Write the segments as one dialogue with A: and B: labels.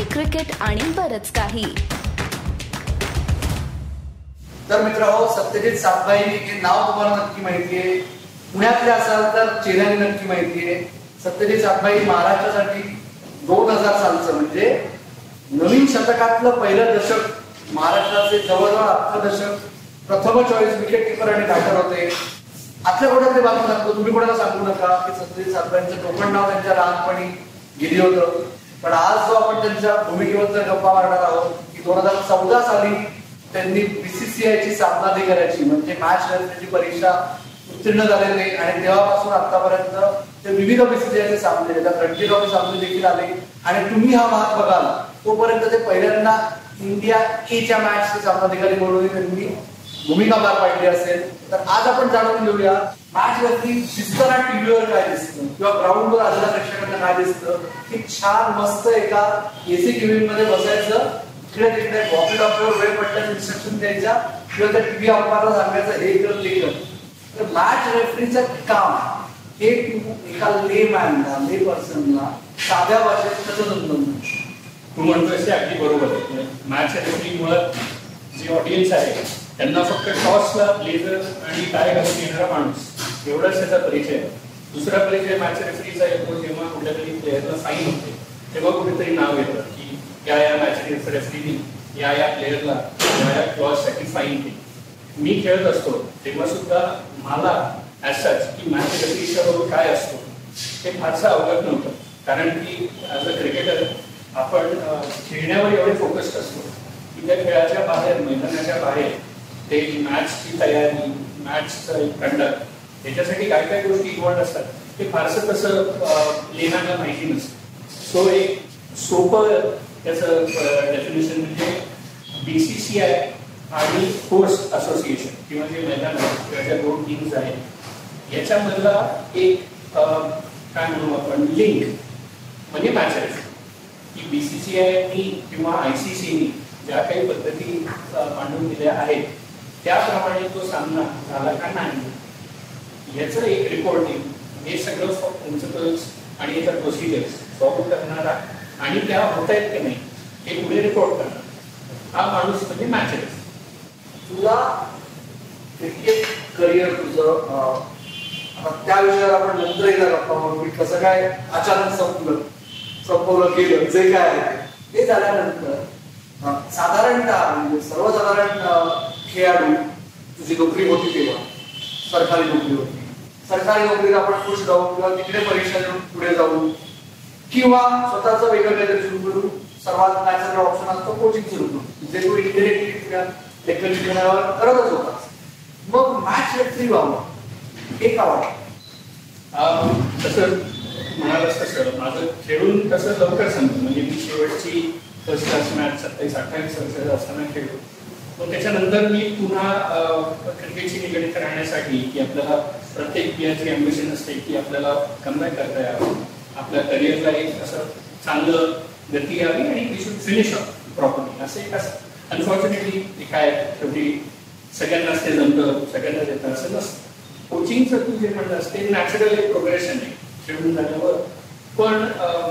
A: Hockey cricket आणि बरच काही.
B: तर मित्र हो सत्यजित सातबाई हे नाव तुम्हाला नक्की माहितीये पुण्यातले असाल तर चेन्नई नक्की माहितीये सत्यजित सातबाई महाराष्ट्रासाठी दोन हजार सालचं म्हणजे नवीन शतकातलं पहिलं दशक महाराष्ट्राचे जवळजवळ अख्खं दशक प्रथम चॉईस विकेट किपर आणि बॅटर होते. आपल्या ते बातमी सांगतो तुम्ही कोणाला सांगू नका की सत्यजित सातबाईंचं टोपण नाव त्यांच्या लहानपणी गेली होतं. पण आज जो आपण त्यांच्या भूमिकेबद्दल गप्पा मारणार आहोत की दोन हजार चौदा साली त्यांनी बीसीसीआयची सामनाधिकाऱ्याची म्हणजे मॅच रेफरीची परीक्षा उत्तीर्ण झालेले आणि तेव्हापासून आतापर्यंत ते विविध बीसीसीआयचे सामने त्यात रणजी ट्रॉफी सामने देखील आले. आणि तुम्ही हा भाग बघाल तोपर्यंत ते पहिल्यांदा इंडिया एच्या मॅचचे सामनाधिकारी म्हणून त्यांनी भूमिका पार पाडली असेल तर आज आपण जाणून घेऊया मॅच वरती दिसताना टीव्हीवर काय दिसतं किंवा ग्राउंडवर आलेल्या प्रेक्षकांना काय दिसतं की छान मस्त एका एसी केबिनमध्ये बसायचं तिकडे तिकडे कॉफी डॉक्टर वेळ पडल्याचं इन्स्ट्रक्शन द्यायच्या किंवा त्या टीव्ही अंपायरला सांगायचं हे कर ते कर. तर मॅच रेफरीचं काम हे एका ले मॅनला ले पर्सनला साध्या भाषेत कसं समजून
C: तू म्हणतोय अगदी बरोबर आहे. मॅच मुळात जी ऑडियन्स आहे त्यांना फक्त टॉसला ब्लेझर आणि टाय घालून येणारा माणूस. एवढाच त्याचा परिचय. आहे दुसरा परिचय मॅच रेफरीचा येतो जेव्हा कुठल्या तरी प्लेअरला साईन होते तेव्हा कुठेतरी नाव येतं की या या मॅच रेफरीनी या या प्लेअरला या या क्लॉजसाठी फाईन केली. मी खेळत असतो तेव्हा सुद्धा मला ॲज की मॅच रेफरीच्या बरोबर काय असतो हे फारसं अवगत नव्हतं. कारण की ॲज अ क्रिकेटर आपण खेळण्यावर एवढे फोकस्ड असतो. की त्या खेळाच्या बाहेर मैदानाच्या बाहेर ते मॅथ्सची तयारी मॅथ्सचं कंडक्ट त्याच्यासाठी काय काय गोष्टी इन्व्हॉल्ड असतात. ते फारसं तसं लेण्याला माहिती नसतं. सो एक सोपं त्याचं डेफिनेशन म्हणजे बीसीसीआय आणि स्पोर्ट्स असोसिएशन किंवा जे मैदान किंवा ज्या दोन टीम्स आहेत याच्यामधला एक काय म्हणू आपण लिंक म्हणजे मॅच आहे. की बीसीसीआयनी किंवा आयसीसीनी ज्या काही पद्धती मांडून दिल्या आहेत त्याप्रमाणे तो सामना झाला का नाही याचं एक रिपोर्टिंग हे सगळं प्रिन्सिपल्स आणि इतर प्रोसिजर्स फॉलो करणारा आणि त्या होत आहेत की नाही हे पुढे रिपोर्ट करणार. हा माणूस म्हणजे मॅचेस
B: तुला क्रिकेट करिअर तुझं त्या विषयावर आपण नंतर एकदा गप्पा मारू की कसं काय अचानक संपलं. संपवलं गेलं जे काय आहे ते. झाल्यानंतर साधारणतः म्हणजे सर्वसाधारण खेळाडू तुझी नोकरी होती तेव्हा सरकारी नोकरी होती. सरकारी नोकरीत आपण खुश जाऊ किंवा तिकडे परीक्षा देऊन पुढे जाऊ किंवा स्वतःच वेगळं काहीतरी सुरू करू सर्वात नॅचरल ऑप्शन असतो कोचिंग सुरू करू. जे तू इंडिरेक्टली तुझ्या लेखन शिकण्यावर करतच होता. मग मॅच रेफ्री व्हावं एक आवड
C: तसं म्हणालच तसं माझं खेळून तसं लवकर सांगतो म्हणजे मी शेवटची फर्स्ट क्लास मॅच सत्तावीस अठ्ठावीस वर्षाचा असताना खेळलो. मग त्याच्यानंतर मी पुन्हा क्रिकेटशी निगडीत राहण्यासाठी की आपल्याला प्रत्येक प्लेअरची अम्बिशन असते की आपल्याला कमबॅक करता यावं. आपल्या करिअरला एक असं चांगलं गती यावी आणि we should finish up property असं एक असं. अनफॉर्च्युनेटली काय शेवटी सगळ्यांनाच ते जमतं सगळ्यांना येतं असं नसतं. कोचिंगचं तू जे म्हणलं ते नॅचरल एक प्रोग्रेशन आहे. खेळून झाल्यावर. पण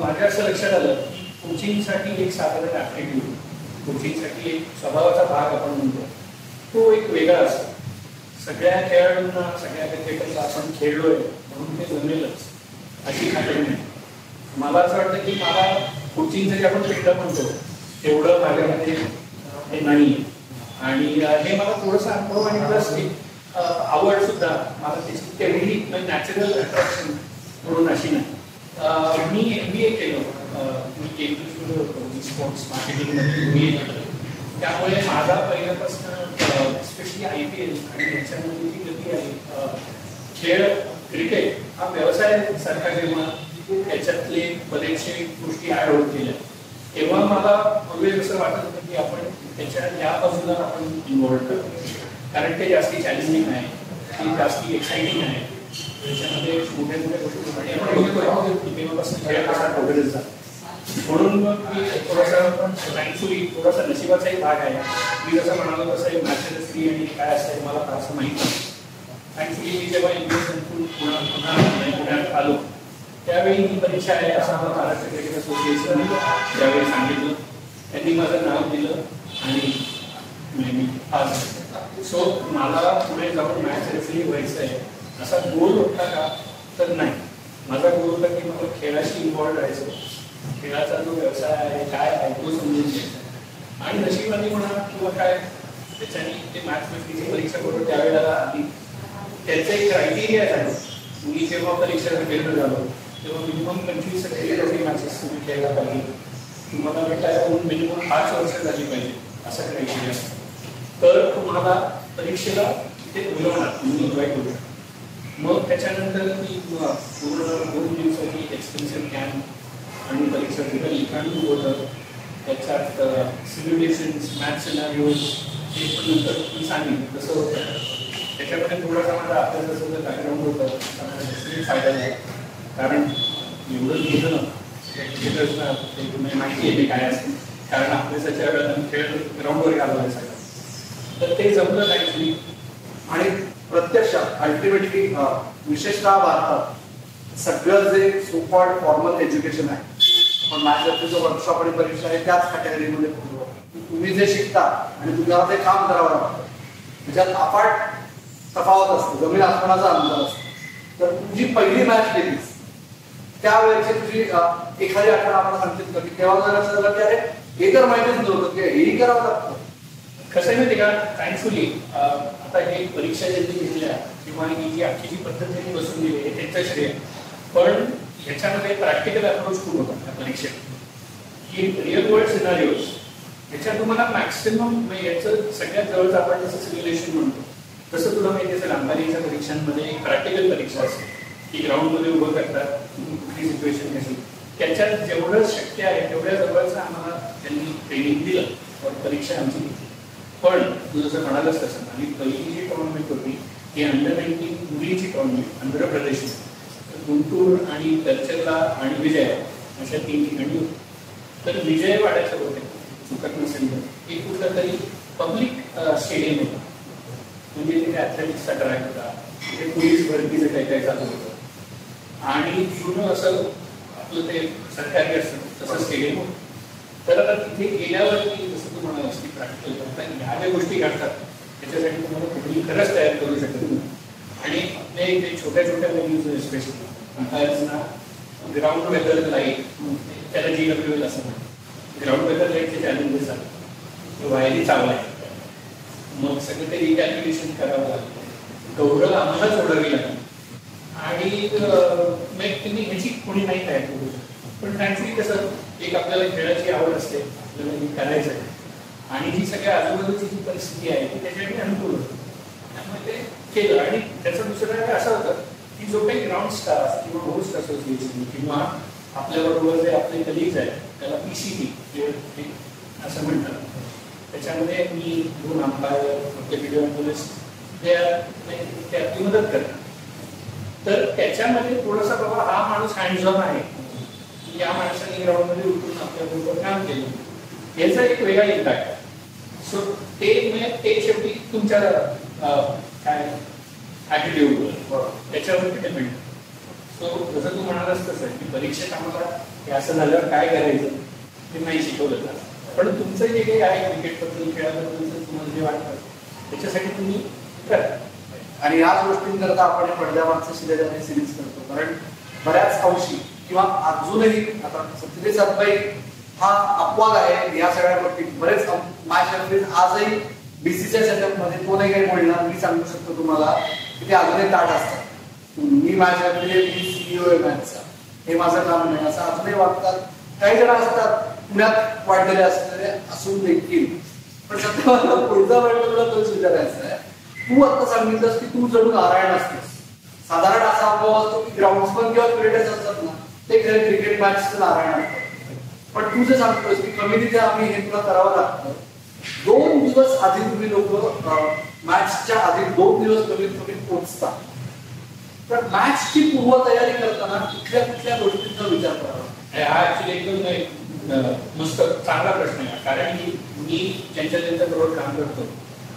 C: माझ्या असं लक्षात आलं की कोचिंगसाठी एक साधारण ॲप्टिट्यूड कोचिंगसाठी एक स्वभावाचा भाग आपण म्हणतो. तो एक वेगळा असतो. सगळ्या खेळाडूंना सगळ्या क्रिकेटरला आपण खेळलोय म्हणून ते जमेलच अशी खात्री नाही. मला असं वाटतं की मला कोचिंग जरी आपण खेळलं म्हणतो तेवढं माझ्यामध्ये हे नाही आणि हे मला थोडंसं अनुभव आणि प्लस आवड सुद्धा मला त्याची तेवढी म्हणजे नॅचरल अट्रॅक्शन म्हणून अशी नाही. मी एम बी ए केलं मी केंद्र होतो. स्पोर्ट्स मार्केटिंगमध्ये त्यामुळे माझा पहिल्यापासून स्पेशली आय पी एल आणि याच्यामध्ये जी गती आहे खेळ क्रिकेट हा व्यवसाय सारखा जेव्हा त्याच्यातले बरेचसे गोष्टी ऍड होत गेल्या. तेव्हा मला पूर्वी असं वाटत होतं की आपण त्याच्या या बाजूला आपण इन्व्हॉल्व करतो कारण ते जास्ती चॅलेंजिंग आहे. ती जास्ती एक्साइटिंग आहे. त्याच्यामध्ये मोठ्या मोठ्या गोष्टी तेव्हापासून खेळ कसा प्रोग्रेस झाला. म्हणून मग मी थोडासा थँकफुली थोडासा नशिबाचाही भाग आहे. मी जसं म्हणालो तसं एक फ्री आणि काय असेल मला फारसं माहीत नाही. थँकफुली मी जेव्हा इंग्लिश संपून पुन्हा पुन्हा पुण्यात आलो त्यावेळी ही परीक्षा आहे असं मला महाराष्ट्र क्रिकेट असोसिएशन त्यावेळी सांगितलं. त्यांनी माझं नाव दिलं आणि मी पास सो मला पुढे जाऊन मॅच रेफरी व्हायचं आहे असा गोल होता का? तर नाही. माझा गोल होता की मला खेळाशी इन्वॉल्व राहायचं खेळाचा जो व्यवसाय आहे काय आहे तो समजून घ्यायचा. आणि नशिबाने म्हणा किंवा काय त्याच्याने ते मॅच रेफरीची परीक्षा करून त्यावेळेला आधी त्याचं एक क्रायटेरिया झालं मी जेव्हा परीक्षेला गेलो झालो तेव्हा मिनिमम पंचवीस टक्के मॅचेस तुम्ही खेळला पाहिजे. तुम्हाला भेटाय होऊन मिनिमम पाच वर्ष झाली पाहिजे असा क्रायटेरिया तर तुम्हाला परीक्षेला तिथे बोलवणार तुम्ही एन्जॉय करू मग त्याच्यानंतर मी पूर्ण दोन दिवसाची एक्सपेन्सिव्ह कॅम्प आणि परीक्षा तिथं लिखाण होतं. त्याच्यात सिम्युलेशन्स मॅथ सिनारिओज हे पण नंतर मी सांगितलं कसं होतं. त्याच्यामध्ये थोडासा माझा अभ्यासाचं जर बॅकग्राऊंड होतं त्याचा फायदा नाही कारण एवढं लिहिलं ना ते तुम्ही माहिती आहे मी काय असेल कारण अभ्यासाच्या वेळेला खेळ ग्राउंडवर घालवायला सगळं तर ते जमलं नाही
B: आणि प्रत्यक्षात अल्टिमेटली विशेषतः भारतात सगळं जे सोकॉल्ड फॉर्मल एज्युकेशन आहे पण माझ्या जो वर्कशॉप आणि परीक्षा आहे त्याच कॅटेगरीमध्ये तुम्ही जे शिकता आणि तुम्हाला ते काम करावं लागतं त्याच्यात अफाट तफावत असते जमीन आसमानाचा अंतर असतो. तर तुझी पहिली मॅच केलीस त्यावेळेची तुझी एखादी आठवण आपण सांगितलं की तेव्हा जर असं झालं की अरे हे तर माहितीच नव्हतं की हेही करावं लागतं.
C: कसं आहे माहिती का? थँकफुली आता हे परीक्षा ज्यांनी घेतल्या किंवा ही जी आजची जी पद्धत त्यांनी बसून दिली आहे त्यांचं श्रेय पण याच्यामध्ये प्रॅक्टिकल अप्रोच खूप होता त्या परीक्षेत. की रिअल वर्ल्ड सिनारिओज ह्याच्यात तुम्हाला मॅक्सिमम म्हणजे याचं सगळ्यात जवळचं आपण जसं सिम्युलेशन म्हणतो तसं तुला माहिती असेल अंबानीच्या परीक्षांमध्ये एक प्रॅक्टिकल परीक्षा असते. की ग्राउंडमध्ये उभं करतात कुठली सिच्युएशन कशी त्याच्यात जेवढं शक्य आहे तेवढ्या जवळचं आम्हाला त्यांनी ट्रेनिंग दिलं परीक्षा आमची घेतली. पण तू जसं म्हणालंच तसं आणि पहिली जी टॉर्नामेंट होती ती अंडर नाईन्टीन मुलीची टॉर्नामेंट आंध्र प्रदेशची. गुंटूर आणि कल्चरला आणि विजय अशा तीन ठिकाणी होते. तर विजय वाड्याचं होते. चुकत नसेल हे कुठलं तरी पब्लिक स्टेडियम होतं. म्हणजे तिथे ॲथलेटिक्सचा ट्रॅक होता. तिथे पोलीस भरतीचं काही काही चालू होतं. आणि जुनं असं आपलं ते सरकारी असतं. तसं स्टेडियम होतं. तर आता तिथे गेल्यावरती जसं तू म्हणाल की प्रॅक्टिकल करता ह्या ज्या गोष्टी घडतात त्याच्यासाठी तुम्हाला कुठली खरंच तयार करू शकत नाही. आणि ते इथे छोट्या छोट्या व्हॅल्यूज स्पेशली अंपायर्सना ग्राउंड वेदर लाइट त्याला जी डब्ल्यू एल असं म्हणतात. ग्राउंड वेदर लाईटचे चॅलेंजेस आहेत वायरी चावला आहे. मग सगळं ते रिकॅल्क्युलेशन करावं लागतं. गौरव आम्हालाच सोडावी लागतं आणि तुम्ही ह्याची कोणी नाही काय करू पण फ्रँकली कसं एक आपल्याला खेळाची आवड असते. आपल्याला करायचं आहे. आणि जी सगळ्या आजूबाजूची जी परिस्थिती आहे ती त्याच्यासाठी अनुकूल होतं. त्यामुळे ते केलं आणि त्याचं दुसरं असं होतं की जो काही ग्राउंड स्टाफ किंवा होस्ट असोसिएशन किंवा आपल्याबरोबर जे आपले कलिग्ज आहेत त्याला पी सी टी असं म्हणतात. त्याच्यामध्ये मी दोन अंपायर व्हिडिओ अनालिस्ट ते ती मदत करतात. तर त्याच्यामध्ये थोडासा बाबा हा माणूस हँड ऑन आहे या माणसाने ग्राउंडमध्ये उतरून आपल्याबरोबर काम केलं. याचा एक वेगळा इम्पॅक्ट सो ते म्हणजे ते शेवटी तुमच्या काय ॲटिट्यूडवर त्याच्यावरती डिपेंड सो जसं तू म्हणालास तसं की परीक्षेत आम्हाला हे असं झाल्यावर काय करायचं ते नाही शिकवलं तर पण तुमचं जे काही आहे क्रिकेटबद्दल खेळाबद्दल तुम्हाला जे वाटतं त्याच्यासाठी तुम्ही करा.
B: आणि याच गोष्टींकरता आपण पडद्यावरचं सिलेज सिरीज करतो. कारण बऱ्याच अंशी किंवा अजूनही आता सत्यजित सातबाई हा अपवाद आहे या सगळ्या गोष्टी बरेच माझ्या आजही बीसीच्या सेटअपमध्ये तो नाही काही बोलणार मी सांगू शकतो तुम्हाला की ते अजूनही ताट असतात मी माझ्या मी सीईओ आहे मॅथचा हे माझं काम नाही. असं अजूनही वाटतात काही जण असतात पुण्यात वाढलेले असणारे असून देखील. पण सध्या मला पुढचा वेळ तुला तोच विचारायचा आहे. तू आता सांगितलंस की तू जणू नारायण असतेस. साधारण असा अनुभव असतो की ग्राउंड्समन किंवा क्रिकेटर्स असतात ना ते खरे क्रिकेट मॅच नारायण असतात. पण तू जे सांगतोस की कमी तिथे आम्ही हे तुला करावं लागतं दोन दिवस आधी तुम्ही लोक मॅचच्या आधी दोन दिवस कमीत कमी पोचता तर मॅचची पूर्वतयारी करताना कुठल्या कुठल्या गोष्टींचा विचार करावा?
C: हा ऍक्च्युली एकदम मस्त चांगला प्रश्न आहे. कारण की मी ज्यांच्या ज्यांच्या बरोबर काम करतो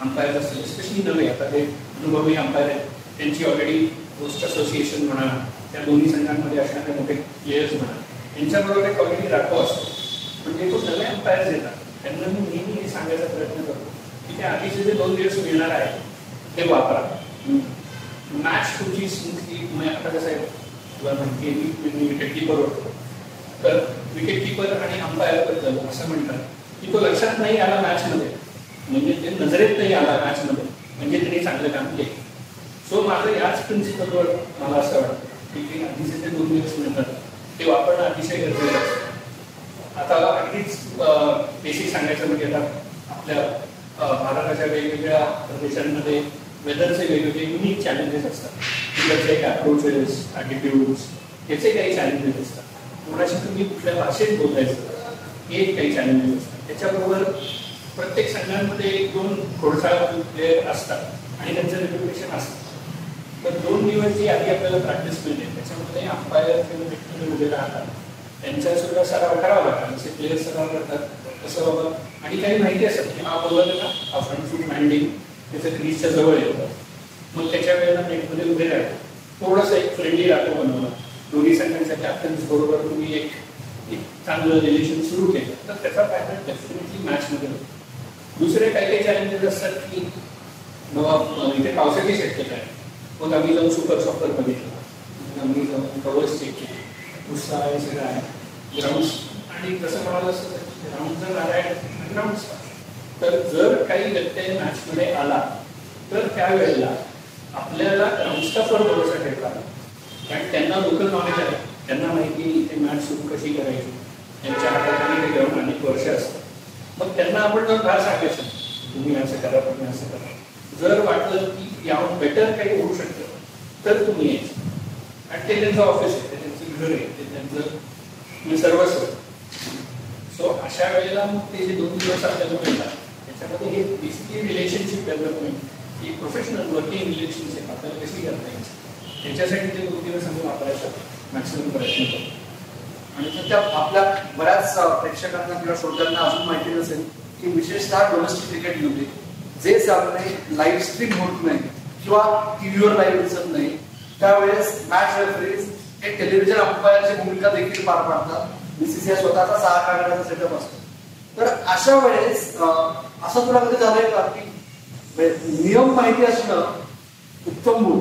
C: अंपायर असेल स्पेशली नवे आता ते अनुभवी अंपायर आहेत त्यांची ऑलरेडी पोस्ट असोसिएशन म्हणा त्या दोन्ही संघांमध्ये असणारे मोठे प्लेयर्स म्हणा यांच्याबरोबर एक ऑलरेडी राखो असतो. म्हणजे तो सगळे अंपायर्स येतात. त्यांना मी नेहमी हे सांगायचा प्रयत्न करतो की त्या आधीचे जे दोन दिवस मिळणार आहे ते वापरा. मॅच तुमची स्मूथली म्हणजे आता कसं आहे तुला माहिती आहे मी विकेट किपर होतो. तर विकेट किपर आणि अंपायरबद्दल असं म्हणतात. की तो लक्षात नाही आला मॅचमध्ये म्हणजे ते नजरेत नाही आला मॅचमध्ये म्हणजे त्यांनी चांगलं काम केलं. सो माझं याच प्रिन्सिपलवर मला असं वाटतं की ते आधीचे जे दोन दिवस मिळतात ते वापरणं अतिशय गरजेचं असतं आता अगदीच बेसिक सांगायचं म्हणजे आता आपल्या भारताच्या वेगवेगळ्या प्रदेशांमध्ये वेदरचे वेगवेगळे युनिक चॅलेंजेस असतात. तिकडचे काही अप्रोचेस ॲटिट्यूड्स याचे काही चॅलेंजेस असतात. कोणाशी तुम्ही कुठल्या भाषेत बोलायचं हे एक काही चॅलेंजेस असतात. त्याच्याबरोबर प्रत्येक संघांमध्ये एक दोन खोडसाळ प्लेअर असतात आणि त्यांचं रेप्युटेशन असतं. तर दोन दिवस जी आधी आपल्याला प्रॅक्टिस मिळते त्याच्यामध्ये अंपायर किंवा व्यक्ती उभे राहतात. त्यांच्या सुद्धा सराव करावा लागतात जसे प्लेयर सराव करतात. तसं बाबा. आणि काही माहिती असत की हा बॉलर आहे ना हा फ्रंट फूट लँडिंग त्याचं क्रीजच्या जवळ येतं. मग त्याच्या वेळेला नेटमध्ये उभे राहतो थोडंसं एक फ्रेंडली राहतो बनवला दोन्ही संघांच्या कॅप्टन्स बरोबर तुम्ही एक एक चांगलं रिलेशन सुरू केलं. तर त्याचा फायदा डेफिनेटली मॅचमध्ये होतो. दुसरे काही काही चॅलेंजेस असतात की बाबा इथे पावसाची शक्यता आहे. मग आम्ही जाऊन सुपर सॉकर बघितलं. आम्ही जाऊन कवर्स चेक केले. पुष्सा आहे सगळं आहे. ग्राउंड आणि जसं म्हणाल असं ग्राउंड जर आला आहे तर जर काही व्यत्यय मॅचमध्ये आला तर त्यावेळेला आपल्याला ग्राउंड पण भरोसा ठेवला कारण त्यांना लोकल नॉलेज आहे. त्यांना माहिती आहे इथे मॅच सुरू कशी करायची. त्यांच्या हाताखाली ते ग्राउंड अनेक वर्ष असतात. मग त्यांना आपण जर का सांगायचं तुम्ही असं करा तुम्ही असं करा. जर वाटलं की याहून बेटर काही होऊ शकतं तर तुम्ही यायचं. आणि ते त्यांचं ऑफिस आहे ते त्यांचं घर आहे ते त्यांचं म्हणजे सर्वस्व सो अशा वेळेला मग ते जे दोन दिवस आपल्याला मिळतात त्याच्यामध्ये हे बेसिकली रिलेशनशिप डेव्हलपमेंट ही प्रोफेशनल वर्किंग रिलेशनशिप आपल्याला कशी करता येईल? त्याच्यासाठी ते दोन दिवस आम्ही वापरायचा मॅक्सिमम प्रयत्न करतो
B: आणि त्या आपल्या बऱ्याच प्रेक्षकांना किंवा श्रोत्यांना अजून माहिती नसेल की विशेषतः डोमेस्टिक क्रिकेटमध्ये जे सामने लाईव्ह स्ट्रीम होत नाही किंवा टीव्हीवर लाईव्ह दिसत नाही त्यावेळेस मॅच रेफरीज हे टेलिव्हिजन अंपायरची भूमिका देखील पार पाडतात. बीसीसीआय स्वतःचा सहा कागदाचा सेटअप असतो. तर अशा वेळेस असं तुला कधी झालंय का की म्हणजे नियम माहिती असणं उत्तम गुण.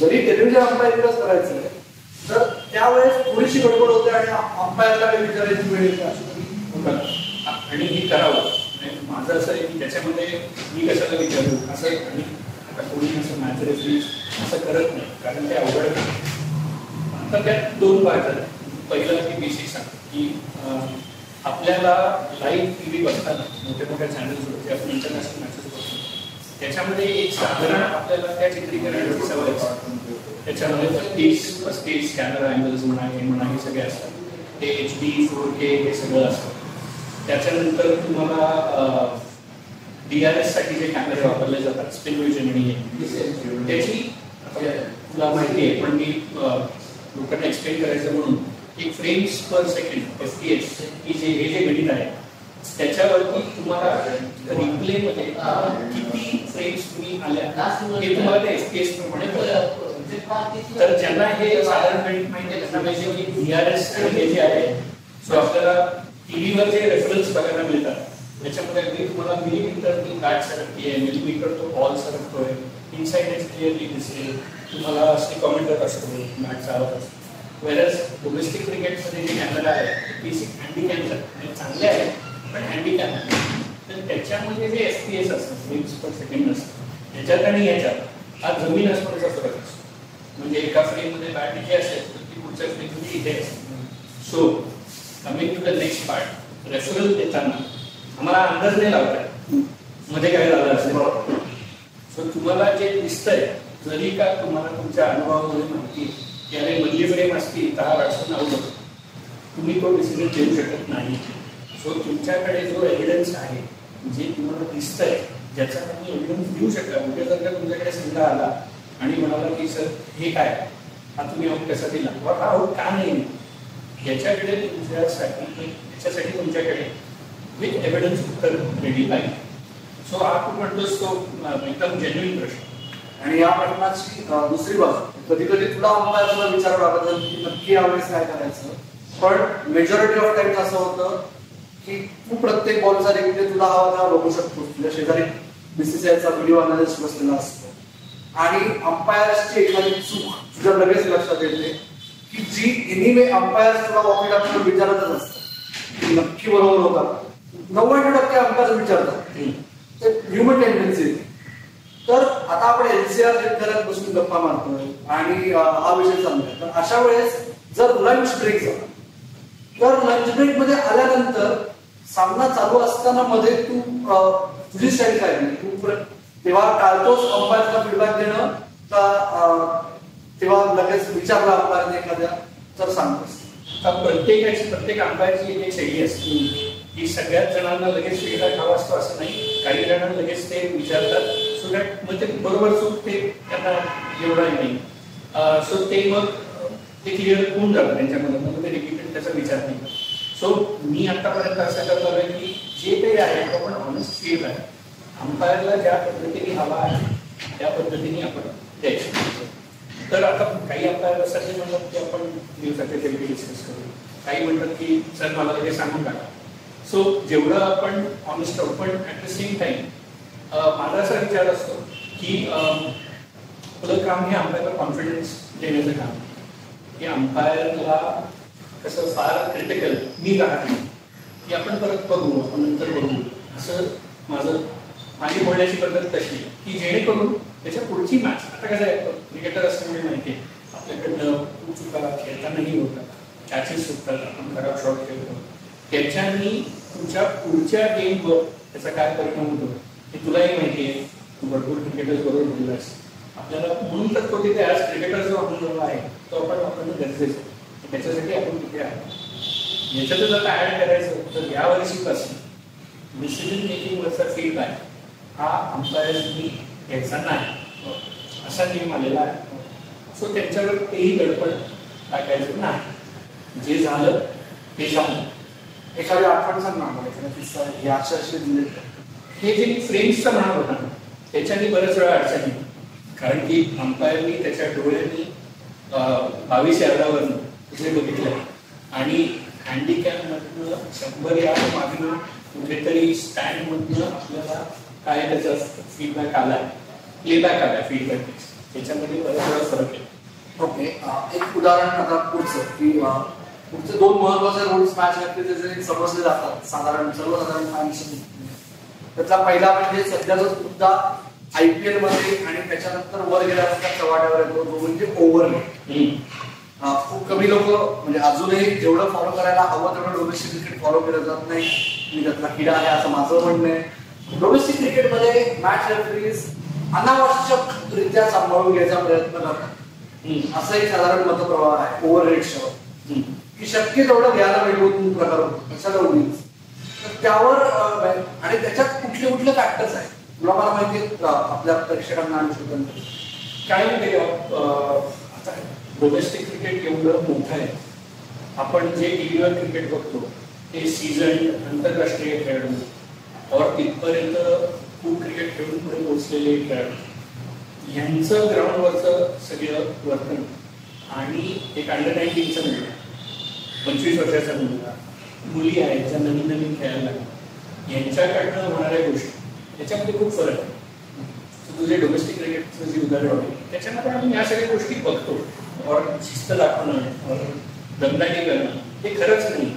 B: जरी टेलिव्हिजन अंपायरिंगच करायचं आहे तर त्यावेळेस थोडीशी गडबड होते आणि अंपायरला काही विचारायची वेळ येते
C: आणि हे करावं. म्हणजे माझं असं आहे की त्याच्यामध्ये मी कशाला विचारू? असं एक आणि आता कोणी असं मॅच रेफरीज असं करत नाही. कारण ते अवघड नाही तर त्यात दोन पार्ट आहेत पहिलं की बेसिक सांग की आपल्याला लाईव्ह टी व्ही बघताना मोठ्या मोठ्या चॅनल्सवरती आपण इंटरनॅशनल मॅचेस बघतो. त्याच्यामध्ये एक साधारण आपल्याला त्या चित्रीकरणाची सवय असते. त्याच्यामध्ये तीस पस्तीस कॅमेरा अँगल्स म्हणा हे म्हणा हे सगळे असतात. ते एच डी फोर के हे सगळं असतं. त्याच्यानंतर तुम्हाला डी आर एससाठी जे कॅमेरे वापरले जातात स्पिन विजन आणि त्याची तुला माहिती आहे पण मी लोकांना एक्सप्लेन करायचं म्हणून एक frames per second F P S ही जे हे जे गणित आहे त्याच्यावरती तुम्हाला रिप्ले मध्ये किती फ्रेम्स तुम्ही आल्या हे तुम्हाला ते एफ पी एस प्रमाणे तर ज्यांना हे साधारण गणित माहिती आहे त्यांना माहिती आहे की एस हे जे आहे सो आपल्याला टीव्हीवर जे रेफरन्स बघायला मिळतात त्याच्यामध्ये अगदी तुम्हाला मिलीमीटर ती बॅट सरकती मिलीमीटर तो बॉल सरकतोय इनसाइड एज क्लिअरली दिसेल तुम्हाला असे कॉमेंटर असतो मॅट चालत असतो. वेरस डोमेस्टिक क्रिकेटमध्ये जे कॅमेरा आहे बेसिक हँडीकॅम्स आहेत चांगले आहेत पण हँडीकॅम तर त्याच्यामध्ये जे एफ पी एस असतात फ्रेम्स पर सेकंड असतात त्याच्यात आणि याच्यात हा जमीन आसमानाचा फरक असतो. म्हणजे एका फ्रेममध्ये बॅट इथे असेल तर ती पुढच्या फ्रेममध्ये इथे असेल. So coming to the next part referral देताना आम्हाला अंदाज नाही लावता मध्ये काय झालं असेल? सो तुम्हाला जे दिसतंय जरी का तुम्हाला तुमच्या अनुभवामध्ये माहिती आहे की अरे मधली फ्रेम असती तर तुम्ही तो डिसिजन देऊ शकत नाही. सो तुमच्याकडे जो एव्हिडन्स आहे जे तुम्हाला दिसतंय ज्याचा तुम्ही एव्हिडन्स देऊ शकता. म्हणजे जर का तुमच्याकडे संघ आला आणि म्हणाला की सर हे काय? हा तुम्ही आऊट कसा दिला? व हा आऊट का नाही? ह्याच्याकडे तुमच्यासाठी याच्यासाठी तुमच्याकडे विथ एव्हिडन्स उत्तर रेडी पाहिजे. सो हा तू म्हणतोस तो एकदम जेन्युइन प्रश्न.
B: आणि या प्रश्नाची दुसरी बाजू. कधी कधी तुला अंपायरला विचारावं लागत की नक्की यावेळेस काय करायचं. पण मेजॉरिटी ऑफ टाइम असं होतं की तू प्रत्येक बॉलचा रिप्ले तुला हवा तेव्हा बघू शकतोस. तुझ्या शेजारी बीसीसीआयचा व्हिडिओ अनालिस्ट बसलेला असतो. आणि अंपायर्सची एखादी चूक तुझ्या लगेच लक्षात येते की जी एनिवे अंपायर तुला ऑफिस आपल्याला विचारतच असतात. नक्की बरोबर होता नव्याण्णव टक्के अंपायर विचारतात. ते ह्युमन टेंडन्सी तर आता आपण एनसीआर करत बसून गप्पा मारतोय आणि हा विषय चाललाय तर अशा वेळेस जर लंच ब्रेक झाला तर लंच ब्रेकमध्ये आल्यानंतर सामना चालू असताना मध्ये तू तुझी स्टाईल काय तू प्र- तेव्हा टाळतोस अंपायरला फीडबॅक देणं का तेव्हा लगेच विचारला अंपायरने एखाद्या? तर सांगतोस.
C: प्रत्येकाची प्रत्येक अंपायरची एक शैली असते. की सगळ्याच जणांना लगेच वेगळा खावा असतो असं नाही. काही जणांना लगेच ते विचारतात. सो दॅट म्हणजे ते बरोबर चूक ते त्यांना एवढा नाही सो ते मग ते क्लिअर होऊन जातं त्यांच्यामध्ये मग ते रिपीटेड त्याचा विचार नाही सो मी आतापर्यंत असं करतो आहे की जे काही आहे तो आपण ऑनेस्ट फील आहे. अंपायरला ज्या पद्धतीने हवा आहे त्या पद्धतीने आपण द्यायचं. तर आता काही अंपायर असं म्हणतात की आपण दिवसाचे तेवढी डिस्कस करू. काही म्हणतात की सर मला हे सांगून टाका. सो जेवढं आपण ऑनेस्ट आहोत पण ॲट द सेम टाइम माझा असा विचार असतो की आपलं काम हे अंपायरला कॉन्फिडन्स देण्याचं काम की अंपायरला कसं फार क्रिटिकल मी राहत नाही. की आपण परत बघू आपण नंतर बघू. असं माझं माझी बोलण्याची पद्धत तशी आहे. की जेणेकरून त्याच्या पुढची मॅच आता कसं आहे क्रिकेटर असल्यामुळे माहिती आहे आपल्याकडनं चुका खेळतानाही होतात. कॅचेस सुटतात आपण खराब शॉट खेळतो. त्याच्यानी तुमच्या पुढच्या गेमवर त्याचा काय परिणाम होतो? हे तुलाही माहिती आहे तू भरपूर क्रिकेटर्स बरोबर बोललास आपल्याला म्हणून तर तो तिथे आज क्रिकेटर जो आपण जो आहे. तो आपण वापरणं गरजेचं आहे. त्याच्यासाठी आपण तिथे आहे. याच्यातच आता ऍड करायचं. तर या वर्षीपासून डिसिजन मेकिंग वरचा आहे. हा अंपायर्सनी घ्यायचा नाही. असा नियम आलेला आहे. सो त्यांच्यावर तेही गडबड टाकायचं नाही. जे झालं ते झालं.
B: एखादी आठवण सांग ना आम्हाला एखादा किस्सा हे अशा दिले
C: हे जे मी फ्रेम्सचं म्हणत होता ना त्याच्यानी बऱ्याच वेळा अडचणी कारण की अंपायरनी त्याच्या डोळ्यांनी बावीस यार्डावरनं तिथे बघितलं आणि हँडिकॅप मधनं शंभर यार्ड मागणं कुठेतरी स्टँड मधनं आपल्याला काय त्याचा फीडबॅक आलाय प्लेबॅक आलाय फीडबॅक त्याच्यामध्ये बऱ्याच वेळा फरक आहे.
B: ओके एक उदाहरण आता पुढचं की पुढचे दोन महत्त्वाचे रोल्स मॅच घातले त्याचे समजले जातात साधारण सर्वसाधारण फॅन्स त्यातला पहिला म्हणजे सध्याचा मुद्दा आय पी एलमध्ये आणि त्याच्यानंतर वर गेल्यानंतर चव्हाट्यावर येतो तो म्हणजे ओव्हर खूप कमी लोक म्हणजे अजूनही जेवढं फॉलो करायला हवं तेवढं डोमेस्टिक क्रिकेट फॉलो केलं जात नाही. मी त्यातला किडा आहे असं माझं म्हणणं आहे. डोमेस्टिक क्रिकेटमध्ये मॅच रेफरीज अनावश्यक रित्या सांभाळून घ्यायचा प्रयत्न करतात. असं एक साधारण मतप्रवाह आहे ओव्हर रेटच्यावर की शक्य तेवढं घ्यायला मिळवून प्रकार होतो. उगीच तर त्यावर आणि त्याच्यात कुठले कुठले फॅक्टर्स आहेत? तुला मला माहिती का आपल्या प्रेक्षकांना आणि श्रोत्यांना.
C: काय नाही आता डोमेस्टिक क्रिकेट एवढं मोठं आहे. आपण जे टीव्हीवर क्रिकेट बघतो ते सीझन आंतरराष्ट्रीय खेळाडू. और तिथपर्यंत खूप क्रिकेट खेळून पुढे पोहोचलेले खेळाडू. यांचं ग्राउंडवरचं सगळं वर्तन आणि एक अंडर नाईन्टीनचं मुलगा पंचवीस वर्षाचा मुलगा. मुली आहेत ज्या नवीन नवीन खेळायला लागतात यांच्याकडनं होणाऱ्या गोष्टी याच्यामध्ये खूप फरक आहे. तुझे डोमेस्टिक क्रिकेटचं जे उदाहरण आहे त्याच्यामध्ये आम्ही या सगळ्या गोष्टी बघतो. और शिस्त दाखवणं और दमदाटी करणं हे खरंच नाही.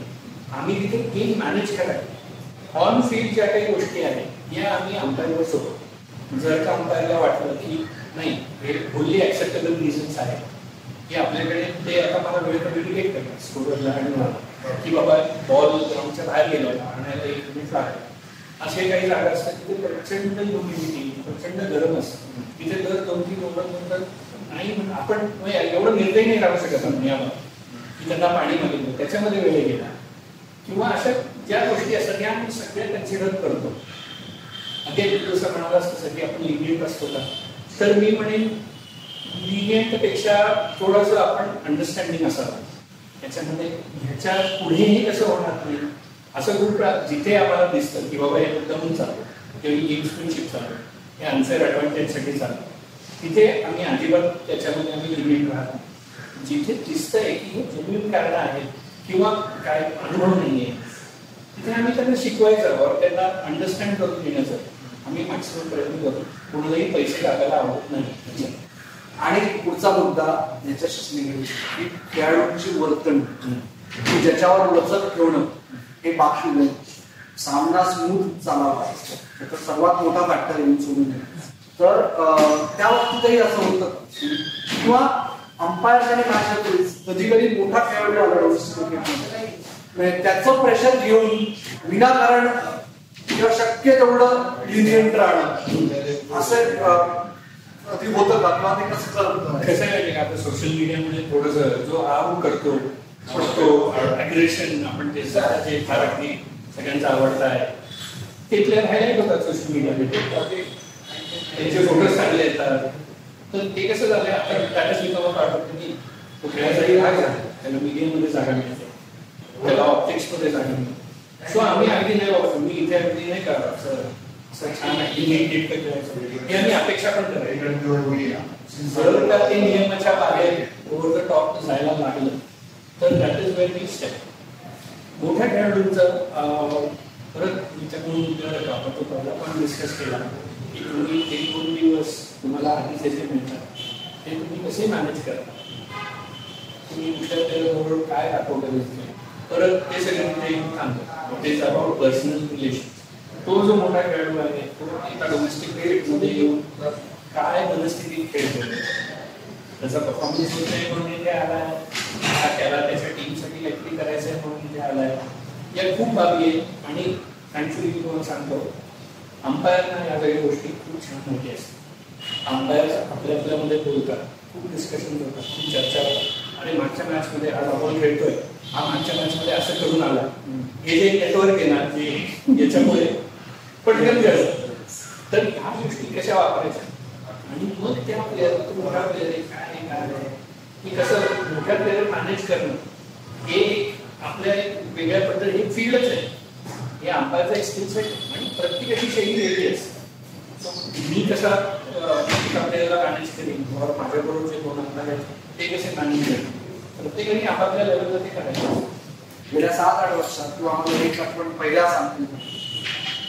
C: आम्ही तिथे गेम मॅनेज करायला ऑन फील्ड ज्या काही गोष्टी आहेत या आम्ही अंपायरवर सोडतो. जर का अंपायरला वाटलं की नाही हे फुल्ली ऍक्सेप्टेबल रिझन्स आहेत. की आपल्याकडे ते आता मला वेळ कम्युनिकेट करतात स्कोररला आणि मला की बाबा बॉल ग्राउंडच्या बाहेर गेला आणायला एक मिनिट लागला असे काही जागा असतात तिथे प्रचंड ह्युमिडिटी प्रचंड गरम असतं. तिथे दर दोन तीन ओव्हर म्हणतात नाही आपण म्हणजे एवढं निर्णय नाही राहू शकत नियमात की त्यांना पाणी मागितलं त्याच्यामध्ये वेळ गेला. किंवा अशा ज्या गोष्टी असतात त्या आम्ही सगळ्या कन्सिडर करतो. अगदी जसं म्हणालास तसं की आपण लिनियंट असतो का? तर मी म्हणेन लिनियंटपेक्षा थोडंसं आपण अंडरस्टँडिंग असावं. त्याच्यामध्ये ह्याच्या पुढेही कसं होणार नाही असं ग्रुप जिथे आम्हाला दिसतं की बाबा हे मुद्दामून चालू किंवा गेम्समॅनशिप चालू हे अन्सर ॲडव्हान्टेजसाठी चालू तिथे आम्ही अजिबात त्याच्यामध्ये आम्ही लिमिट राहत नाही. जिथे दिसतंय की हे जेन्युन कारणं आहेत किंवा काय अनुभव नाही आहे तिथे आम्ही त्यांना शिकवायचं और त्यांना अंडरस्टँड करून घेण्याचं. आम्ही मॅक्सिमम प्रयत्न करतो. कोणालाही पैसे लागायला आवडत नाही.
B: आणि पुढचा मुद्दा याच्याशीच निगडीत की खेळाडूंची वर्तन. की ज्याच्यावर वचक ठेवणं हे बाकी नाही. सामना स्मूथ चालावा त्याचा सर्वात मोठा फॅक्टर येऊन सोडून तर त्या बाबतीतही असं होतं. किंवा अंपायर आणि मॅच कधी कधी मोठा खेळाडू आला म्हणजे त्याचं प्रेशर घेऊन विनाकारण किंवा शक्य तेवढं लिनियंट राहणं. असं ती कधी होतं कसं करत
C: कसं आहे का? आता सोशल मीडियामध्ये थोडस जो आव करतो पडतो अग्रेशन आपण ते सगळं जे फारकने सगळ्यांचा आवडता आहे ते हायलाईट होतात सोशल मीडियामध्ये त्यांचे फोटोज चांगले येतात. तर ते कसं झालंय आता त्याच्याच मी तुम्हाला पाठवतो की तो खेळायचाही भाग झाला त्याला मीडियामध्ये जागा मिळते. त्याला ऑप्टिक्समध्ये जागा मिळते. सो आम्ही अगदी नाही वापरतो मी इथे अगदी नाही का छान आहे. आम्ही अपेक्षा पण करायची जर का ते नियमाच्या बाहेर ओव्हर द टॉप जायला लागलं तर that is very big step मोठ्या खेळाडूंचं परत तुमच्याकडून आपण तो पण डिस्कस केला. की तुम्ही एक दोन दिवस तुम्हाला आधी त्याचे मिळतात. ते तुम्ही कसे मॅनेज करता? तुम्ही विचारल्याबरोबर काय दाखवलं परत ते सगळे तिथे येऊन थांबतात ते अबाउट पर्सनल रिलेशन तो जो मोठा खेळाडू आहे तो एका डोमेस्टिक क्रिकेटमध्ये येऊन काय मनस्थितीत खेळतो? त्याचा परफॉर्मन्स होत नाही म्हणून इथे आलाय. हा त्याला त्याच्या टीमसाठी काहीतरी करायचं आहे म्हणून इथे आलाय. या खूप बाबी आहेत आणि थँक्फुली मी तुम्हाला सांगतो. अंपायरना या सगळ्या गोष्टी खूप छान माहिती असतात. अंपायर आपल्या आपल्यामध्ये बोलतात खूप डिस्कशन होतात खूप चर्चा होतात आणि मागच्या मॅचमध्ये आज आपण खेळतोय. हा मागच्या मॅचमध्ये असं करून आला. हे जे नेटवर्क आहे ना जे याच्यामुळे पटकन घडलं तर ह्या गोष्टी कशा वापरायच्या? आणि मग त्या प्लेअर तो मोठा प्लेअर आहे काय काय की कसं मोठ्या प्लेअर मॅनेज करणं हे आपल्या एक वेगळ्या पद्धती हे फील्डच आहे. हे अंपायरचा स्किल सेट आणि प्रत्येकाची शैली वेगळी असते. मी कसा आपल्याला प्लेअरला मॅनेज करेन? किंवा माझ्याबरोबर जे दोन अंतर आहेत ते कसे मॅनेज करेन? प्रत्येकाने आपापल्या लेवलवरती ते करायचं.
B: गेल्या सात आठ वर्षात किंवा आम्हाला एक आठवण पहिला सांगतो.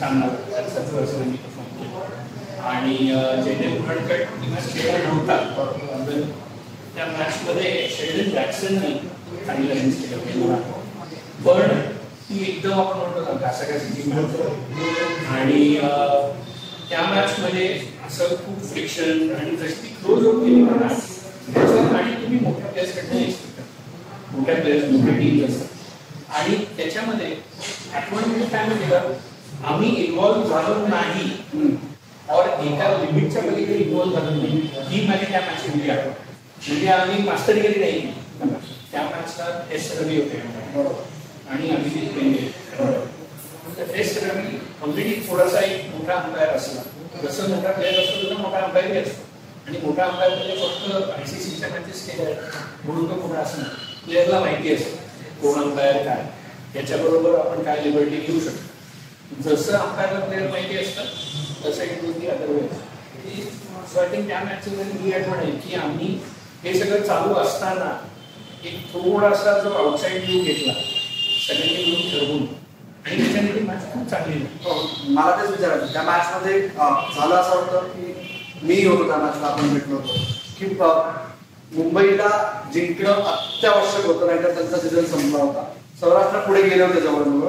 C: सामना सत्तर वर्षांनी परफॉर्म केला आणि जयदेव खडकट ती खेळला नव्हता पण त्या मॅचमध्ये शेल्डन जॅक्सननी चांगलं रन्स केलं पण ती एकदम आपण म्हणतो ना घासाघासीची मॅच आणि त्या मॅच मध्ये असं खूप फ्रिक्शन आणि जशी क्लोज होत गेली मॅच match, आणि तुम्ही मोठ्या प्लेयर्स कडनं expect करता. मोठ्या प्लेयर्स मोठे टीम असतात आणि त्याच्यामध्ये आठवण म्हणजे काय माहिती आम्ही इन्व्हॉल्व्ह झालो नाही. और एका लिमिटच्या पलीकडे इन्व्हॉल्व्ह झालो नाही. ही माझी त्या मॅच म्हणजे आठवण म्हणजे आम्ही मास्टरगिरी नाही. त्या मॅचला एस रवी होते.
B: बरोबर
C: आणि अभिजित पेंडे टेस्ट रवी ऑलरेडी थोडासा एक मोठा अंपायर असला. जसं मोठा प्लेअर असतो तसा मोठा अंपायरही असतो. आणि मोठा अंपायर म्हणजे फक्त आयसीसीच्या मॅचेस केल्या म्हणून तो मोठा असं प्लेअरला माहिती असतं कोण अंपायर काय. याच्याबरोबर आपण काय लिबर्टी घेऊ शकतो. जसं अंपायरला प्लेअर माहिती असतं तसं एक गोष्टी अदरवाईज सो आय थिंक त्या मॅचची ही आठवण आहे की आम्ही हे सगळं चालू असताना एक थोडासा जो आउटसाईड व्ह्यू घेतला सगळ्यांनी मिळून ठरवून. आणि त्याच्याने ती मॅच खूप चांगली
B: हो, मला तेच विचारायचं त्या मॅचमध्ये झालं असं होतं की मी होतो त्या मॅचला आपण भेटलो होतो? की मुंबईला जिंकणं अत्यावश्यक होतं नाहीतर त्यांचा सीझन संपला होता. सौराष्ट्र पुढे गेले होते जवळजवळ.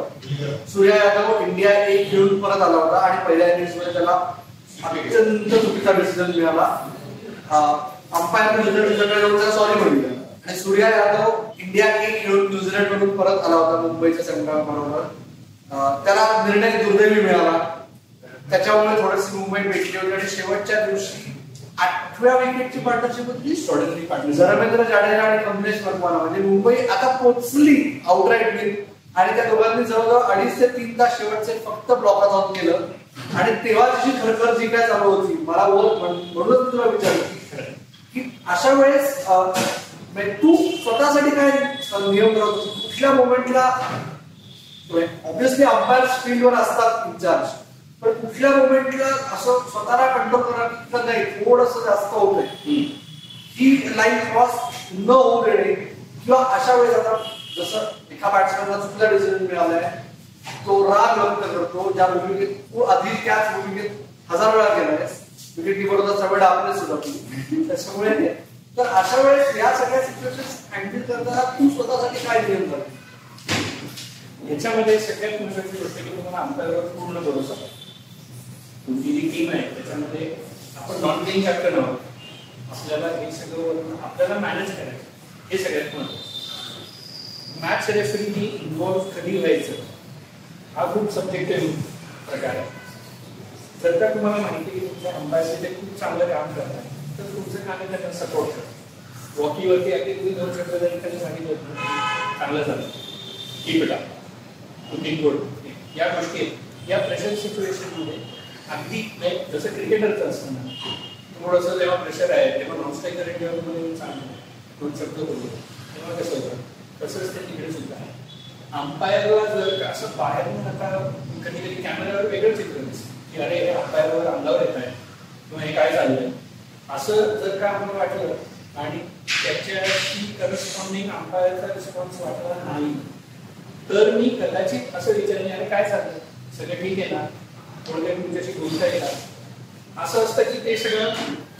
B: सूर्या यादव इंडिया एक खेळून परत आला होता आणि पहिल्या इनिंग्समध्ये त्याला अत्यंत चुकीचा डिसिजन मिळाला. अंपायर न्यूझीलंड सॉरी म्हणलं. आणि सूर्या यादव इंडिया एक खेळून न्यूझीलंड मधून परत आला होता मुंबईच्या संघाबरोबर. त्याला निर्णय दुर्दैवी मिळाला. त्याच्यामुळे थोडीशी मुंबई भेटली होती आणि शेवटच्या दिवशी आठव्या विकेटची पार्टनरशिप होती.
C: Extraordinary partnership.
B: रवींद्र जाडेजा आणि कमलेश वर्माला म्हणजे मुंबई आता पोचली आउटराईट विन आणि त्या दोघांनी जवळजवळ अडीच ते तीन तास शेवटचे फक्त ब्लॉकात ऑन केलं. आणि तेव्हा तिची खरखर जी काय चालू होती. मला म्हणूनच तुला विचारलं. की अशा वेळेस म्हणजे तू स्वतःसाठी काय नियम करत कुठल्या मोमेंटला ऑब्विसली अंपायर फील्डवर असतात इन्चार्ज पण कुठल्या मोमेंटला असं स्वतःला कंट्रोल करा की नाही थोडस जास्त होतंय ही लाईन क्रॉस न होऊ देणे किंवा अशा वेळेस आता जसं एका बॅट्समॅनला चुकला डिसिजन मिळालाय तो राग व्यक्त करतो ज्या भूमिकेत तू आधी त्याच भूमिकेत हजार वेळा गेलाय. विकेट किपरचा सवय आपले सुद्धा तू त्याच्यामुळे तर अशा वेळेस या सगळ्या सिच्युएशन हँडल करताना तू स्वतःसाठी काय नियम करतो
C: याच्यामध्ये सगळ्यात महत्वाची गोष्ट की तुम्हाला अंतर्गत पूर्ण भरोसा आहे. तुमची जी टीम आहे त्याच्यामध्ये आपण नॉन प्लेइंग कॅप्टन आहोत. आपल्याला हे सगळं आपल्याला मॅनेज करायचं. हे सगळ्यात महत्वाचं मॅच रेफरीनी इन्व्हॉल्व्ह कधी व्हायचं? हा खूप सब्जेक्टिव्ह प्रकार आहे. जर का तुम्हाला माहिती आहे की तुमच्या अंबायचे ते खूप चांगलं काम करतात तर तुमचं काम आहे त्यांना सपोर्ट करा वॉकीवरती अगदी तुम्ही दोन चक्र जरी त्यांनी सांगितलं चांगलं झालं. Keep it up looking good या गोष्टी या प्रेशर सिच्युएशनमध्ये अगदी जसं क्रिकेटरचं असतं ना थोडंसं जेव्हा प्रेशर आहे तेव्हा नॉन स्ट्रायकर तुम्हाला येऊन दोन शब्द बोलतो तेव्हा कसं होतं? तसंच ते तिकडे सुद्धा आहे. अंपायरला जर असं बाहेरून आता कधी कधी कॅमेऱ्यावर वेगळं चित्र दिसतं की अरे हे अंपायरवर अंगावर येत आहे किंवा हे काय चाललंय असं जर का आम्हाला वाटलं आणि त्याच्याशी करस्पॉन्डिंग अंपायरचा रिस्पॉन्स वाटला नाही तर मी कदाचित असं विचारणे अरे काय चाललं सगळं ठीक आहे ना? थोडं तुमच्याशी बोलता येईल असं असतं की ते सगळं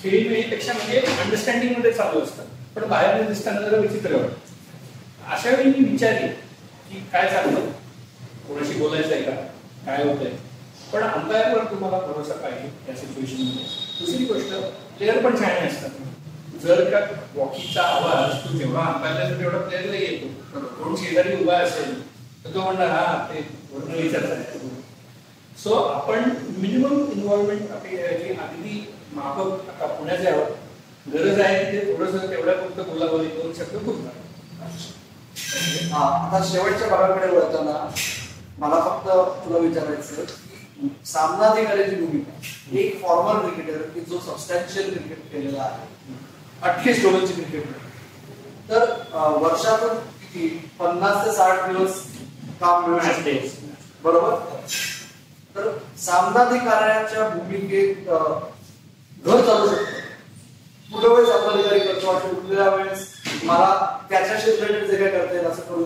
C: खेळीमेळीपेक्षा म्हणजे अंडरस्टँडिंगमध्ये चालू असतं. पण बाहेर दिसताना जरा विचित्र वाटतं. अशा वेळी मी विचारले की काय चाललं कोणाशी बोलायचं आहे का? काय होतंय? पण अंपायरवर तुम्हाला भरोसा पाहिजे या सिच्युएशनमध्ये. दुसरी गोष्ट प्लेअर पण छान असतात. जर का वॉकीचा आवाज तो जेव्हा अंपायरला तेवढा प्लेअरला येतो. कोण शेजारी उभा असेल तर तो म्हणणार हा ते विचारता सो आपण मिनिमम इन्व्हॉल्वमेंट आपली अगदी माफक आता पुण्यात यावं. गरज आहे ते थोडस तेवढ्या फक्त बोलावं करून दोन खूप
B: आता शेवटच्या भागाकडे वळताना मला फक्त तुला विचारायचं की सामनाधिकाऱ्याची भूमिका. एक फॉर्मर क्रिकेटर की जो सबस्टॅन्शियल क्रिकेट केलेला आहे. अठ्ठीस डोळ्यांची क्रिकेट तर वर्षातून किती? पन्नास ते साठ दिवस काम मिळू शकते. बरोबर? सामनाधिकाऱ्याच्या भूमिकेत घर चालू शकतो. कुठल्या वेळेस सामनाधिकारी करतो वाटतो कुठल्या वेळेस मला त्याच्याशी रिलेटेड जे काय करता येईल असं करून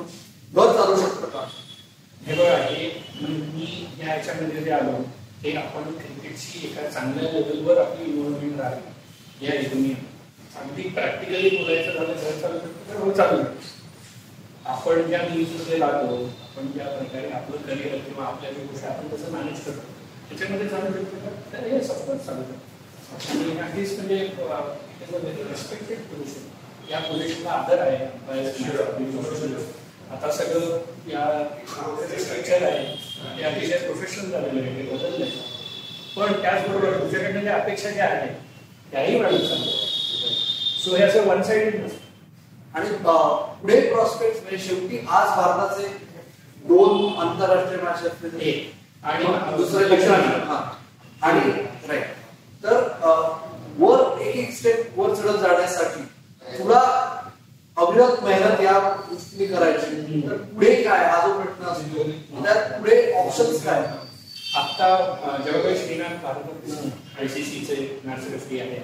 B: घर चालू शकतं का?
C: हे बघा हे मी या याच्यामध्ये जे आलो हे आपण क्रिकेटची एका चांगल्या लेवलवर आपली इन्व्हॉल्वमेंट राहावी या युनियन अगदी प्रॅक्टिकली बोलायचं झालं घर चालू शकतं तर चालू शकतं. आपण ज्या न्यूजमध्ये लागलो आपण ज्या प्रकारे आपलं करिअर किंवा आपल्या गोष्टी आपण कसं मॅनेज करतो. त्याच्यामध्ये चालू शकतो हे सपोर्ट चालू शकतो आणि अगदीच म्हणजे रिस्पेक्टेड पोझिशन या पोझिशनला आदर आहे. आता सगळं या स्ट्रक्चर आहे. ते अतिशय प्रोफेशनल झालेलं आहे. ते बदललं आहे पण त्याचबरोबर तुमच्याकडनं ज्या अपेक्षा ज्या आहेत त्याही वाढत सो हे असं वन साइडेड नसतं.
B: आणि पुढे प्रॉस्पेक्ट म्हणजे शेवटी आज भारताचे दोन आंतरराष्ट्रीय असतील
C: एक. आणि
B: दुसरं लक्षण हा. आणि राईट तर वर एक एक स्टेप वर चढत जाण्यासाठी तुला अविरत मेहनत या गोष्टी करायची. तर पुढे काय? हा जो प्रश्न असतो त्यात पुढे ऑप्शन्स काय?
C: आता काही श्रीनाथ भारतरत्न आयसीसीचे रेफरी आहे.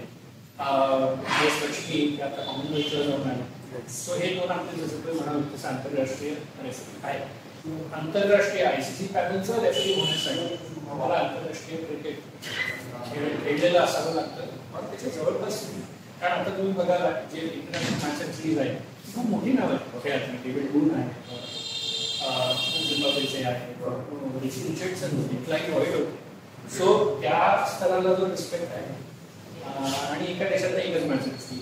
C: लक्ष्मी आता आले सो हे दोन आमचे जसं म्हणाल तसं आंतरराष्ट्रीय आहे. आंतरराष्ट्रीय आयसीसी पॅनलचा रेफरी होण्यासाठी आम्हाला आंतरराष्ट्रीय क्रिकेट खेळ खेळलेलं असावं लागतं. पण त्याच्या जवळपास कारण आता तुम्ही बघाल जे इंटरनॅशनल मॅचेस सिरीज आहे खूप मोठी नाव आहे खेळात डेव्हिड गुन आहे. अं, झिम्बाब्वेचे आहे. रिचर्डसन होते. क्लाईन व्हाईट होते. सो त्या स्तराला जो रिस्पेक्ट आहे आणि एका देशात एकच मॅच असते.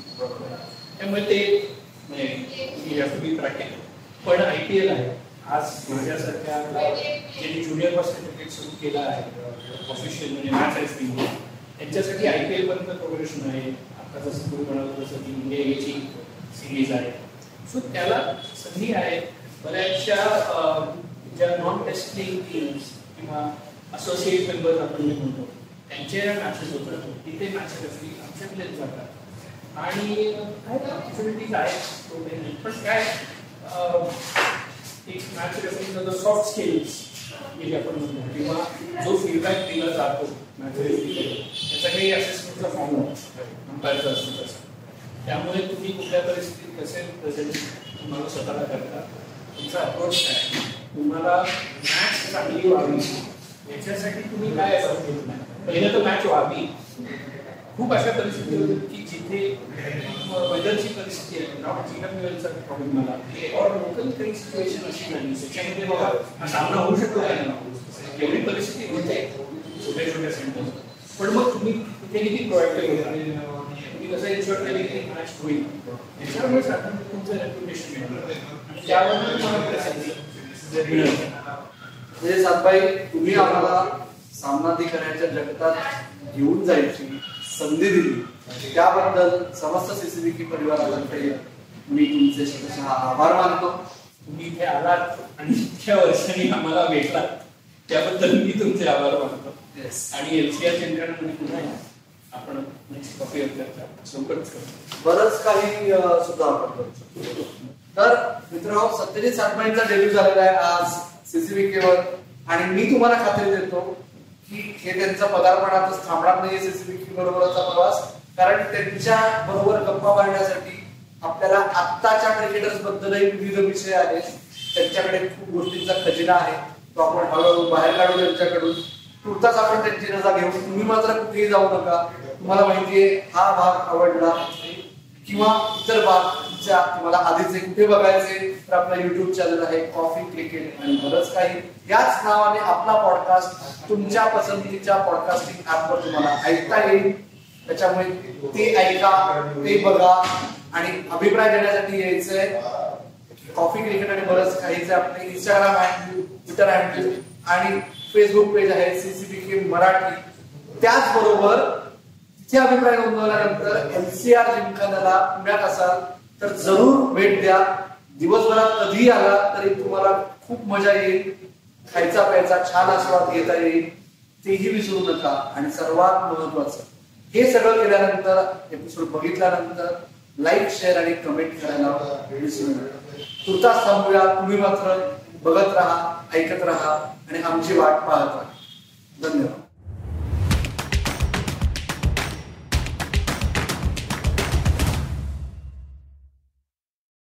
C: त्यामुळे ते म्हणजे टू बी प्रॅक्टिकल पण आय पी एल आहे. आज माझ्यासारख्या ज्यांनी ज्युनियरपासून क्रिकेट सुरू केलं आहे ऑफिशियल म्हणजे मॅच रेफरिंग त्यांच्यासाठी आय पी एल पर्यंत प्रोग्रेशन आहे. आता जसं तुम्ही म्हणाल तसं की इंडिया एची सिरीज आहे. सो त्याला संधी आहे. बऱ्याचशा ज्या नॉन टेस्टिंग टीम्स किंवा असोसिएट मेंबर्स आपण जे म्हणतो त्यांचे मॅचेस होतात. तिथे मॅच रेफरी आमच्याकडेच जातात. आणि काय ऑपॉर्च्युनिटीज आहेत? नाही. पण काय एक मॅच रेफरीचा जो सॉफ्ट स्किल्स जे आपण म्हणतो. किंवा जो फीडबॅक दिला जातो मॅच त्याचा काही असेसमेंटचा फॉर्म अंपायरचा असतो तसा. त्यामुळे तुम्ही कुठल्या परिस्थितीत कसे प्रेझेंट तुम्हाला स्वतःला करता तुमचा अप्रोच काय तुम्हाला मॅच चांगली व्हावी याच्यासाठी तुम्ही काय असं केलं? पहिलं तर मॅच व्हावी. खूप अशा परिस्थिती होती की जिथे वेदरची परिस्थिती आहे नॉट जीवन प्रॉब्लेम मला और लोकल काही सिच्युएशन अशी नाही त्याच्यामध्ये बघा हा सामना होऊ शकतो काय ना एवढी परिस्थिती होते. छोट्या छोट्या सेंटर पण मग तुम्ही तिथे किती प्रोएक्टिव्ह होता? तुम्ही कसं इन्शुअर केले की मॅच होईल? त्याच्यामुळे साधारण तुमचं रेप्युटेशन मिळतं त्यावर तुम्हाला प्रसिद्धी मिळेल
B: म्हणजे सातबाई तुम्ही आम्हाला सामनादी करण्याच्या जगतात घेऊन जायची. संधी दिली. त्याबद्दल समस्त सीसीबी परिवारातर्फे मी तुमचे शतशः आभार मानतो.
C: तुम्ही इथे आलात आणि इतक्या वर्षांनी आम्हाला भेटलात त्याबद्दल मी तुमचे आभार मानतो. आणि एलसीआर यंत्रणामध्ये पुन्हा. आपण नेक्स्ट करता लवकरच करतो
B: बरंच काही सुद्धा आपण करू शकतो. तर मित्र सत्यजित सातबाईंचा डेब्यू झालेला आहे आज सीसीबी केवर आणि मी तुम्हाला खात्री देतो की हे त्यांचा पदार्पणातच थांबणार नाही सीसीबी बरोबरचा प्रवास. कारण त्यांच्या बरोबर गप्पा मारण्यासाठी आपल्याला आत्ताच्या क्रिकेटर्स बद्दलही विविध विषय आहेत. त्यांच्याकडे खूप गोष्टींचा खजिना आहे. तो आपण हळूहळू बाहेर काढू त्यांच्याकडून. तुर्ताच आपण त्यांची रजा घेऊ तुम्ही मात्र कुठेही जाऊ नका. तुम्हाला माहितीये हा भाग आवडला किंवा इतर भाग च्या तुम्हाला आधीचे कुठे बघायचे? तर आपला युट्यूब चॅनल आहे कॉफी क्रिकेट आणि बरंच काही. याच नावाने आपला पॉडकास्ट तुमच्या पसंतीच्या पॉडकास्टिंग ऍपवर तुम्हाला ऐकता येईल. त्याच्यामुळे ते ऐका ते बघा. आणि अभिप्राय देण्यासाठी यायचंय कॉफी क्रिकेट आणि बरंच काही आपले इंस्टाग्राम हँडल ट्विटर हँडल आणि फेसबुक पेज आहे सीसीटीव्ही मराठी. त्याचबरोबर तिथे अभिप्राय नोंदवल्यानंतर एनसीआर जिमखान्याला पुण्यात असाल तर जरूर भेट द्या. दिवसभरात कधीही आला तरी तुम्हाला खूप मजा येईल. खायचा प्यायचा छान आस्वाद घेता येईल. तेही विसरू नका. आणि सर्वात महत्वाचं हे सगळं केल्यानंतर एपिसोड बघितल्यानंतर लाईक शेअर आणि कमेंट करायला विसरू नका तुर्तास थांबूया. तुम्ही मात्र बघत राहा ऐकत राहा आणि आमची वाट पाहत राहा. धन्यवाद.